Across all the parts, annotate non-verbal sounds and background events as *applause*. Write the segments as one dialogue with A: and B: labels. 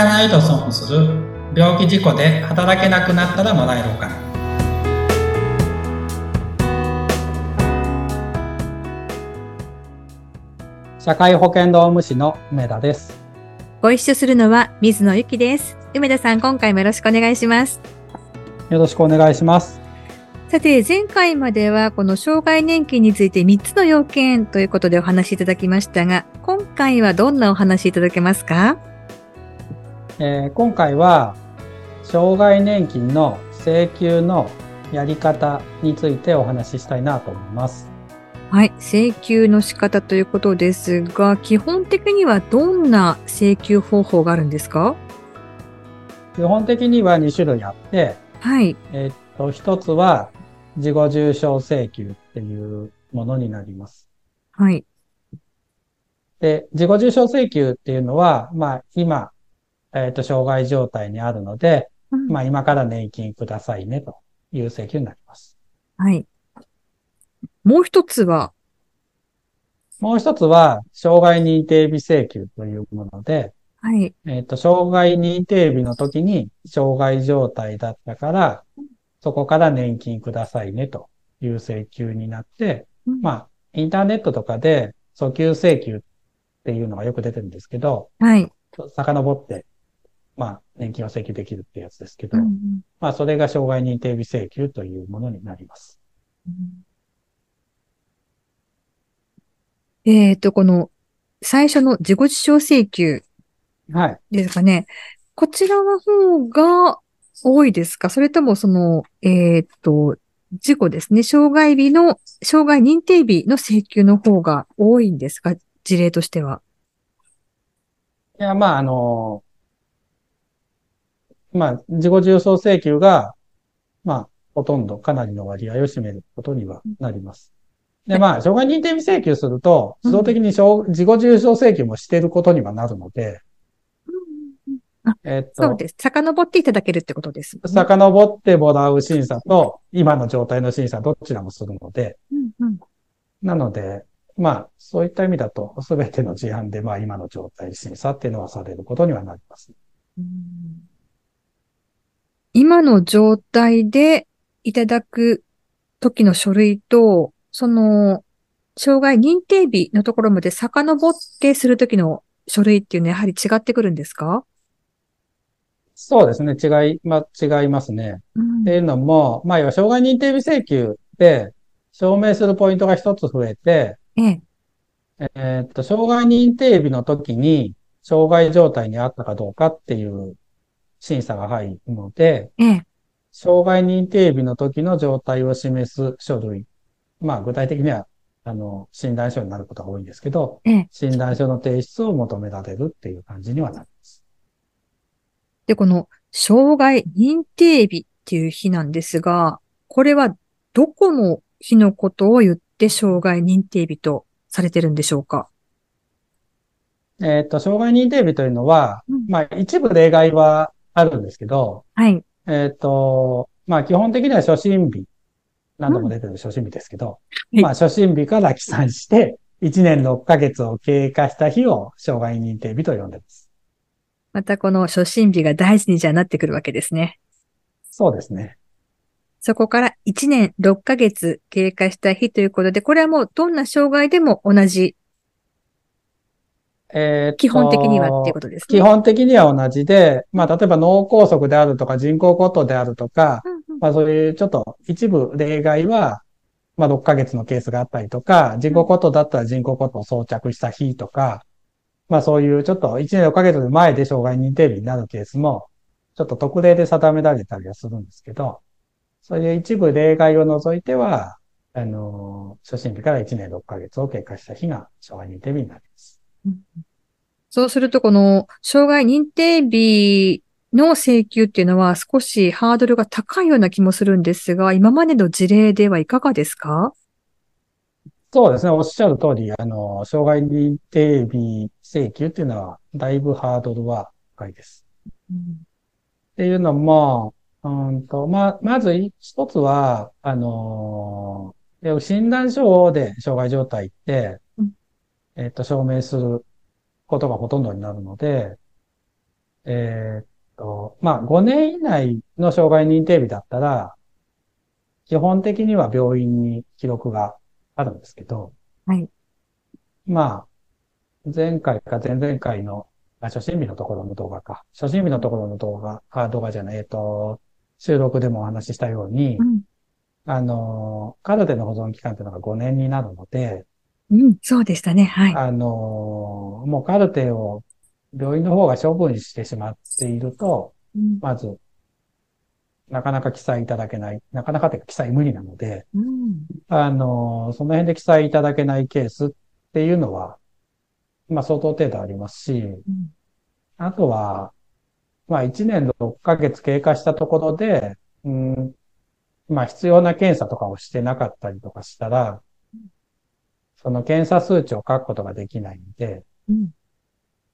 A: かないと損する。病気事故で働けなくなったらもらえるお金。社会保険労務士の梅田です。
B: ご一緒するのは水野ゆきです。梅田さん今回もよろしくお願いします。
A: よろしくお願いします。
B: さて、前回まではこの障害年金について3つの要件ということでお話しいただきましたが、今回はどんなお話いただけますか？
A: えー、今回は、障害年金の請求のやり方についてお話ししたいなと思います。
B: はい。請求の仕方ということですが、基本的にはどんな請求方法があるんですか？
A: 基本的には2種類あって、
B: はい。
A: えっと、一つは、自己重症請求っていうものになります。
B: はい。
A: で、自己重症請求っていうのは、まあ、今、えっ、ー、と、障害状態にあるので、うん、まあ、今から年金くださいねという請求になります。
B: はい。もう一つは？
A: もう一つは、障害認定日請求というもので、
B: はい。
A: えっ、ー、と、障害認定日の時に、障害状態だったから、そこから年金くださいねという請求になって、うん、まあ、インターネットとかで訴求請求っていうのがよく出てるんですけど、
B: はい。
A: 遡ってまあ、年金を請求できるってやつですけど、うんうん、まあ、それが障害認定日請求というものになります。うん、
B: えっ、ー、と、この、最初の自己自傷請求。
A: はい。
B: ですかね。こちらの方が多いですか？それとも、その、えっ、ー、と、事故ですね。障害日の、障害認定日の請求の方が多いんですか？事例としては。
A: いや、まあ、あの、まあ、自己重層請求が、まあ、ほとんどかなりの割合を占めることにはなります。で、まあ、障害認定日請求すると、自動的に自己重症請求もしていることにはなるので、
B: えっと、そうです。遡っていただけるってことです、ね。
A: 遡ってもらう審査と、今の状態の審査、どちらもするので、
B: うんうん、
A: なので、まあ、そういった意味だと、すべての事案で、まあ、今の状態審査っていうのはされることにはなります。
B: うん今の状態でいただく時の書類と、その、障害認定日のところまで遡ってする時の書類っていうのはやはり違ってくるんですか？
A: そうですね。違い、ま、違いますね。うん、っていうのも、まあ、要は障害認定日請求で証明するポイントが一つ増えて、
B: ええ
A: えー、っと、障害認定日の時に障害状態にあったかどうかっていう審査が入るので、
B: ええ、
A: 障害認定日の時の状態を示す書類。まあ具体的には、あの、診断書になることが多いんですけど、
B: ええ、
A: 診断書の提出を求められるっていう感じにはなります。
B: で、この障害認定日っていう日なんですが、これはどこの日のことを言って障害認定日とされてるんでしょうか？
A: えっ、と、障害認定日というのは、うん、まあ一部例外はあるんですけど、
B: はい。
A: えっ、ー、と、まあ基本的には初診日、何度も出てる初診日ですけど、うん、まあ初診日から起算して、1年6ヶ月を経過した日を障害認定日と呼んでいます。
B: またこの初診日が大事にじゃなってくるわけですね。
A: そうですね。
B: そこから1年6ヶ月経過した日ということで、これはもうどんな障害でも同じ
A: えー、
B: 基本的にはっていうことです
A: ね。基本的には同じで、まあ、例えば脳梗塞であるとか人工骨頭であるとか、うんうん、まあ、そういうちょっと一部例外は、まあ、6ヶ月のケースがあったりとか、人工骨頭だったら人工骨頭を装着した日とか、まあ、そういうちょっと1年6ヶ月前で障害認定日になるケースも、ちょっと特例で定められたりはするんですけど、そういう一部例外を除いては、あの、初診日から1年6ヶ月を経過した日が障害認定日になります。
B: そうすると、この、障害認定日の請求っていうのは少しハードルが高いような気もするんですが、今までの事例ではいかがですか？
A: そうですね。おっしゃる通り、あの、障害認定日請求っていうのは、だいぶハードルは高いです。うん、っていうのも、うんと、ま、まず一つは、あの、診断書で障害状態って、えっと、証明することがほとんどになるので、えーっと、まあ、5年以内の障害認定日だったら、基本的には病院に記録があるんですけど、
B: はい。
A: まあ、前回か前々回の、あ、初心日のところの動画か。初心日のところの動画、あ、動画じゃない、えっと、収録でもお話ししたように、
B: うん。
A: あの、カルテの保存期間っていうのが5年になるので、
B: うん、そうでしたね。はい。
A: あの、もうカルテを病院の方が処分してしまっていると、
B: うん。
A: まず、なかなか記載いただけない、なかなかっていうか記載無理なので、
B: うん。
A: あの、その辺で記載いただけないケースっていうのは、まあ相当程度ありますし、
B: うん
A: あとは、まあ1年6ヶ月経過したところで、うん、まあ必要な検査とかをしてなかったりとかしたら、その検査数値を書くことができないんで、
B: うん。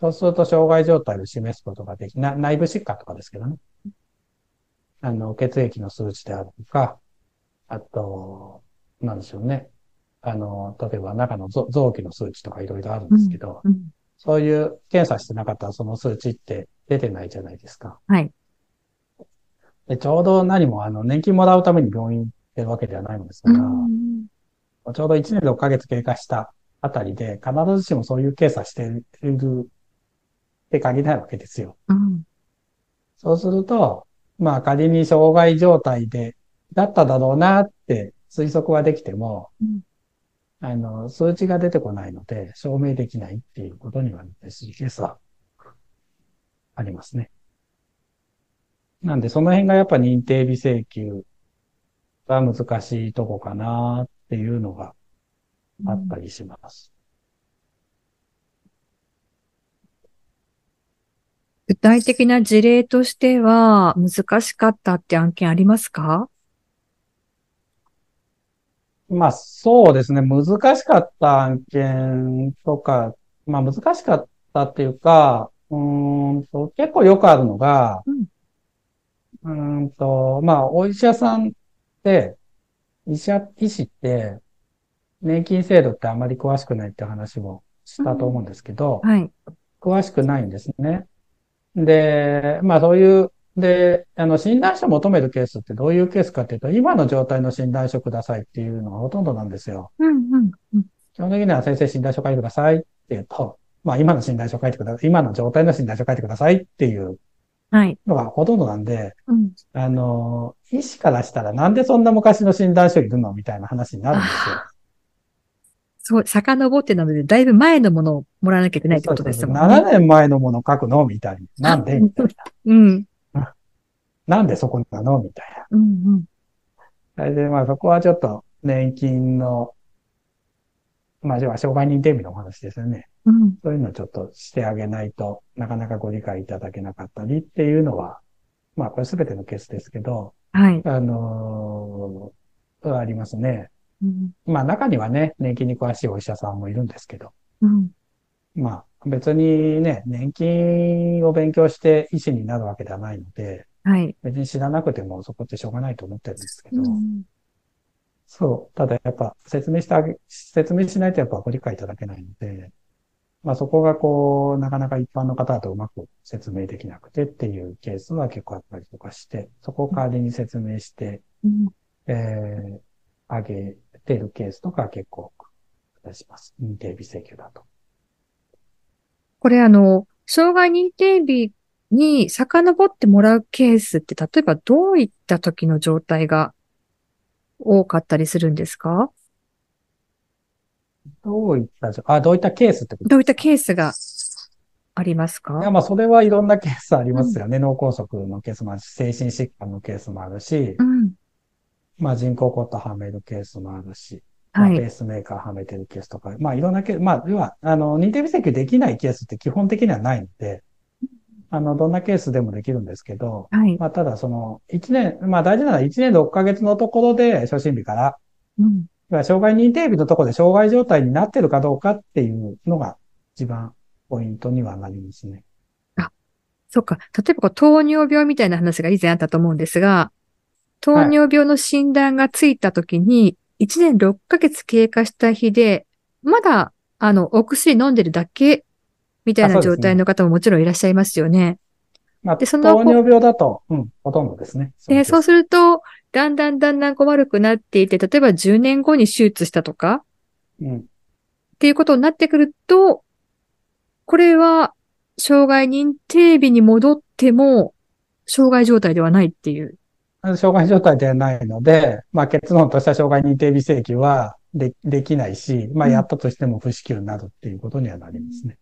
A: そうすると障害状態を示すことができ、な内部疾患とかですけどね。あの、血液の数値であるとか、あと、なんでしょうね。あの、例えば中の臓臓器の数値とかいろいろあるんですけど、
B: うん。
A: そういう検査してなかったらその数値って出てないじゃないですか。
B: はい。
A: で、ちょうど何もあの、年金もらうために病院行ってるわけではないのですか
B: う
A: ら、
B: ん。
A: ちょうど1年6ヶ月経過したあたりで、必ずしもそういう検査しているって限らないわけですよ。
B: うん。
A: そうすると、まあ仮に障害状態で、だっただろうなって推測はできても、
B: うん
A: あの、数値が出てこないので、証明できないっていうことには、ですケースはありますね。なんで、その辺がやっぱ認定日請求が難しいとこかなっていうのがあったりします。
B: 具体的な事例としては難しかったって案件ありますか？
A: まあ、そうですね。難しかった案件とか、まあ難しかったっていうか、うーんと、結構よくあるのが、うーんと、まあ、お医者さんって、医者、医師って、年金制度ってあまり詳しくないって話もしたと思うんですけど、
B: はい。
A: 詳しくないんですね。で、まあそういう、で、あの、診断書を求めるケースってどういうケースかっていうと、今の状態の診断書くださいっていうのがほとんどなんですよ。
B: うん、うん、うん。
A: 基本的には先生診断書書いてくださいって言うと、まあ今の診断書書いてください、今の状態の診断書書いてくださいっていう
B: はい。
A: のがほとんどなんで、
B: うん。
A: あの、医師からしたらなんでそんな昔の診断書いるのみたいな話になるんですよ。
B: そう、遡ってなので、だいぶ前のものをもらわなきゃいけないってことですもんね。
A: 7年前のもの書くのみたいな。なんでみたいな。
B: うん。
A: なんでそこなのみたいな。
B: うん、うん。
A: それで、まあそこはちょっと年金の、まあ、要は障害認定日のお話ですよね。
B: うん。
A: そういうのをちょっとしてあげないとなかなかご理解いただけなかったりっていうのは、まあこれすべてのケースですけど、
B: はい。
A: あのーありますね。
B: うん。
A: まあ中にはね、年金に詳しいお医者さんもいるんですけど、
B: うん。
A: まあ別にね、年金を勉強して医師になるわけではないので、
B: はい。
A: 別に知らなくてもそこってしょうがないと思ってるんですけど、
B: うん。
A: そう。ただやっぱ説明してあげ、説明しないとやっぱご理解いただけないので、まあそこがこう、なかなか一般の方だとうまく説明できなくてっていうケースは結構あったりとかして、そこを代わりに説明して、
B: うん
A: えー、あげてるケースとか結構出します。認定日請求だと。
B: これあの、障害認定日に遡ってもらうケースって、例えばどういった時の状態が多かったりするんですか？
A: どういったじゃ、あ、どういったケースってこと？
B: どういったケースがありますか？
A: いや、まあそれはいろんなケースありますよね。脳梗塞のケースもあるし、精神疾患のケースもあるし、
B: うん。
A: まあ人工骨はめるケースもあるし、まあ
B: はい。
A: ペースメーカーはめてるケースとか、まあいろんなケース、まあ要は、あの、認定日請求できないケースって基本的にはないので、あの、どんなケースでもできるんですけど、
B: はい。
A: まあただその、一年、まあ大事なのは一年6ヶ月のところで初診日から、
B: うん。
A: 障害認定日のところで障害状態になってるかどうかっていうのが一番ポイントにはなりますね。
B: そっか。例えばこう糖尿病みたいな話が以前あったと思うんですが、糖尿病の診断がついたときに、1年6ヶ月経過した日で、まだ、あの、お薬飲んでるだけ？みたいな状態の方ももちろんいらっしゃいますよね。
A: まあ、
B: でその
A: 糖尿病だと、うん、ほとんどですね。
B: で、そうすると、だんだんだんだんこう悪くなっていて、例えば10年後に手術したとか、
A: うん。
B: っていうことになってくると、これは、障害認定日に戻っても、障害状態ではないっていう。
A: 障害状態ではないので、まあ、結論とした障害認定日請求はでできないし、まあ、
B: うん
A: やったとしても不支給になるっていうことにはなりますね。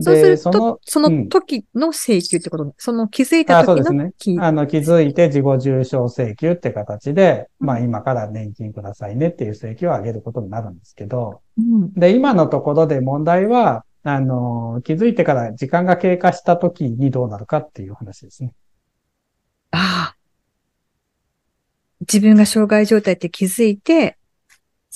B: そうす
A: で
B: ると、そ
A: うん
B: の時の請求ってこと、その気づいた
A: あそうですね
B: 時の気、
A: あの、気づいて自己重症請求って形で、
B: うん
A: まあ今から年金くださいねっていう請求を上げることになるんですけど、
B: うん。
A: で、今のところで問題は、あの、気づいてから時間が経過した時にどうなるかっていう話ですね。
B: ああ。自分が障害状態って気づいて、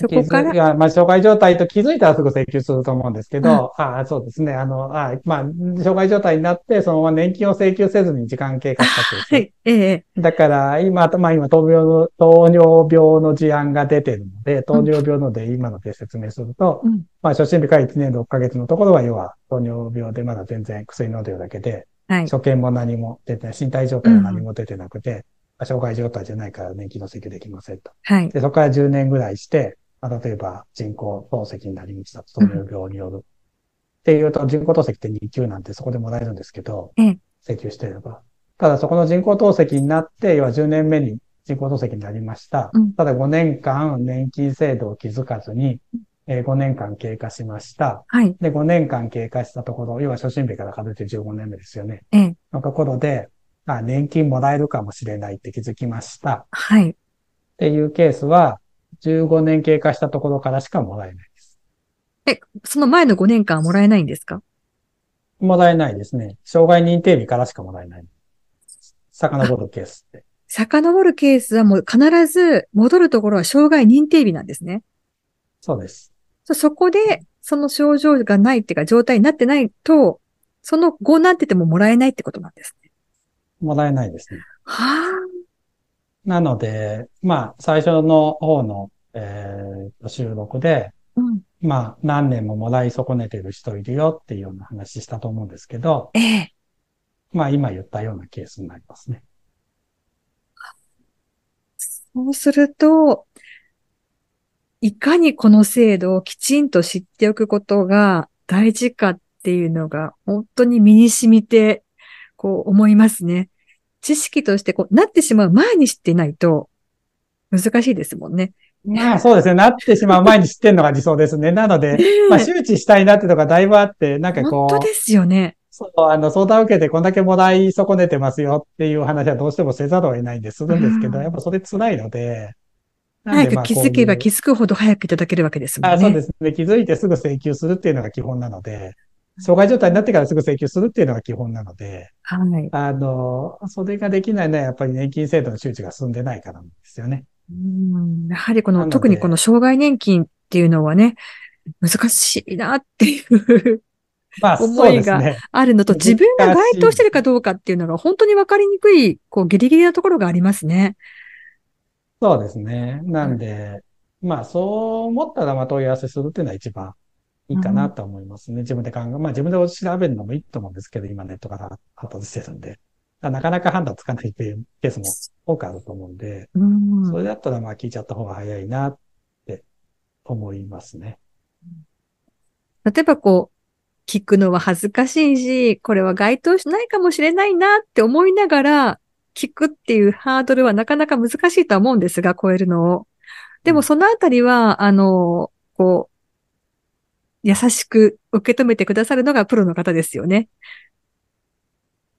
B: そこから
A: い、や、まあ、障害状態と気づいたらすぐ請求すると思うんですけど、ああ、そうですね。あの、あまあ、障害状態になって、そのまま年金を請求せずに時間経過したケース。
B: はい、ええ、
A: だから、今、まあ今、糖尿の、糖尿病の事案が出てるので、糖尿病ので今ので説明すると、
B: うん
A: まあ、初診日から1年6ヶ月のところは、要は、糖尿病でまだ全然薬飲んでるだけで、
B: はい。
A: 所見も何も出てない、身体状態は何も出てなくて、まあ障害状態じゃないから年金の請求できませんと。
B: はい。
A: で、そこから10年ぐらいして、まあ、例えば人工透析になりました。糖尿病による。っていうと、人工透析って2級なんてそこでもらえるんですけど、
B: ええ
A: 請求してれば。ただそこの人工透析になって、要は10年目に人工透析になりました。
B: うん
A: ただ5年間年金制度を気づかずに、えー5年間経過しました。
B: はい。
A: で、5年間経過したところ、要は初診日から数えて15年目ですよね。
B: ええ。
A: のところで、あ、年金もらえるかもしれないって気づきました。
B: はい。
A: っていうケースは、15年経過したところからしかもらえないです。
B: え、その前の5年間はもらえないんですか？
A: もらえないですね。障害認定日からしかもらえない。遡るケースって。
B: 遡るケースはもう必ず戻るところは障害認定日なんですね。
A: そうです。
B: そそこで、その症状がないっていうか状態になってないと、その後なっててももらえないってことなんですね。
A: もらえないですね。
B: は
A: なので、まあ、最初の方の、えー収録で、
B: あ。うん。
A: まあ、何年ももらい損ねてる人いるよっていうような話したと思うんですけど、
B: ええ。
A: まあ、今言ったようなケースになりますね。
B: そうすると、いかにこの制度をきちんと知っておくことが大事かっていうのが本当に身に染みて、こう思いますね。知識としてこうなってしまう前に知っていないと難しいですもんね。
A: まあ、そうですね。なってしまう前に知ってんのが理想ですね。なので、まあ、周知したいなっていうのがだいぶあって、なんかこう、
B: 本当ですよね。
A: そう、あの、相談を受けてこんだけもらい損ねてますよっていう話はどうしてもせざるを得ないんでするんですけど、
B: うん
A: やっぱそれ辛いので、なん
B: 早く気づけば気づくほど早くいただけるわけですもんね。
A: あ、そうですね。気づいてすぐ請求するっていうのが基本なので、障害状態になってからすぐ請求するっていうのが基本なので、
B: はい。
A: あの、それができないのはやっぱり年金制度の周知が進んでないからなんですよね。
B: うんやはりこの、特にこの障害年金っていうのはね、難しいなっていう *laughs*
A: まあ、
B: 思いが。あるのと、自分が該当してるかどうかっていうのが本当に分かりにくい、こう、ギリギリなところがありますね。
A: そうですね。なんで、まあ、そう思ったら、まあ、問い合わせするっていうのは一番いいかなと思いますね。自分で考え、まあ、自分で調べるのもいいと思うんですけど、今ネットから発達してるんで。なかなか判断つかないっていうケースも多くあると思うんで、
B: うん
A: それだったら、まあ、聞いちゃった方が早いなって思いますね。
B: 例えばこう、聞くのは恥ずかしいし、これは該当しないかもしれないなって思いながら、聞くっていうハードルはなかなか難しいとは思うんですが、超えるのを。でもそのあたりは、あの、こう、優しく受け止めてくださるのがプロの方ですよね。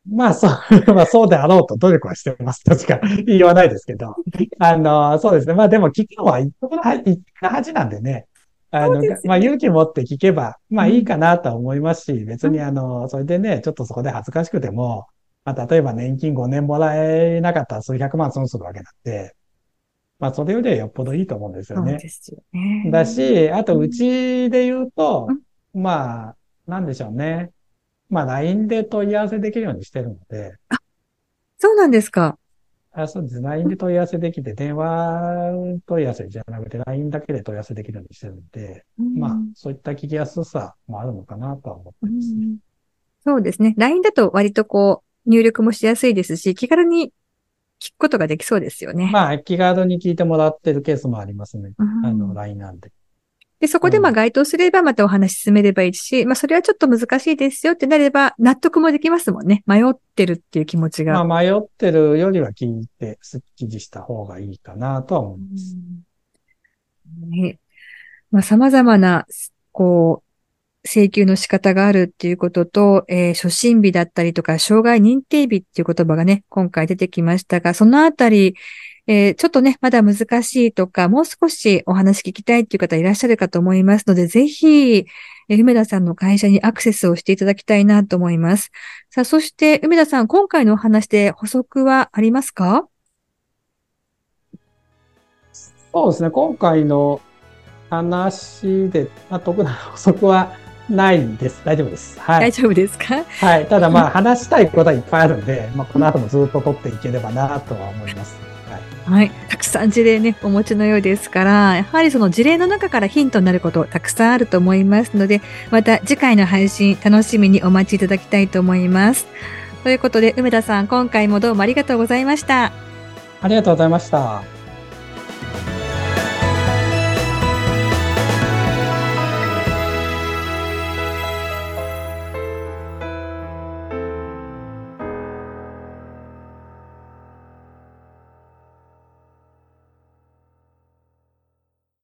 A: まあ、そう、まあ、そうであろうと努力はしてますとしか言いようはないですけど。あの、そうですね。まあ、でも聞くのは一個の恥なんでね。あの、
B: ね
A: まあ、勇気持って聞けば、まあ、いいかなとは思いますし、別にあの、それでね、ちょっとそこで恥ずかしくても、まあ、例えば年金5年もらえなかったら数百万損するわけなんで、まあ、それよりはよっぽどいいと思うんですよね。
B: そうですよね。
A: だし、あと、うちで言うと、まあ、なんでしょうね。まあ、LINE で問い合わせできるようにしてるので、
B: そうなんですか。
A: あそうです。LINE で問い合わせできて、電話問い合わせじゃなくて、LINE だけで問い合わせできるようにしてるんで、まあ、そういった聞きやすさもあるのかなとは思って
B: う
A: ますね。
B: んそうですね。LINE だと割とこう、入力もしやすいですし、気軽に聞くことができそうですよね。
A: まあ、気軽に聞いてもらってるケースもありますね。
B: うん
A: あの、LINE なんで。
B: で、そこでまあ該当すればまたお話進めればいいし、まあそれはちょっと難しいですよってなれば納得もできますもんね。迷ってるっていう気持ちが。
A: まあ、迷ってるよりは聞いて、スッキリした方がいいかなとは思います。
B: ね。まあ様々な、こう、請求の仕方があるっていうことと、えー初診日だったりとか、障害認定日っていう言葉がね、今回出てきましたが、そのあたり、えーちょっとね、まだ難しいとか、もう少しお話聞きたいっていう方いらっしゃるかと思いますので、ぜひ、えー梅田さんの会社にアクセスをしていただきたいなと思います。さあ、そして、梅田さん、今回のお話で補足はありますか？
A: そうですね。今回の話で、まあ、特段補足はないです。大丈夫です。はい。
B: 大丈夫ですか？
A: はい。ただまあ、話したいことはいっぱいあるんで、まあ、この後もずっと取っていければなとは思います。はい。
B: はい。たくさん事例ね、お持ちのようですから、やはりその事例の中からヒントになることたくさんあると思いますので、また次回の配信楽しみにお待ちいただきたいと思います。ということで、梅田さん、今回もどうもありがとうございました。
A: ありがとうございました。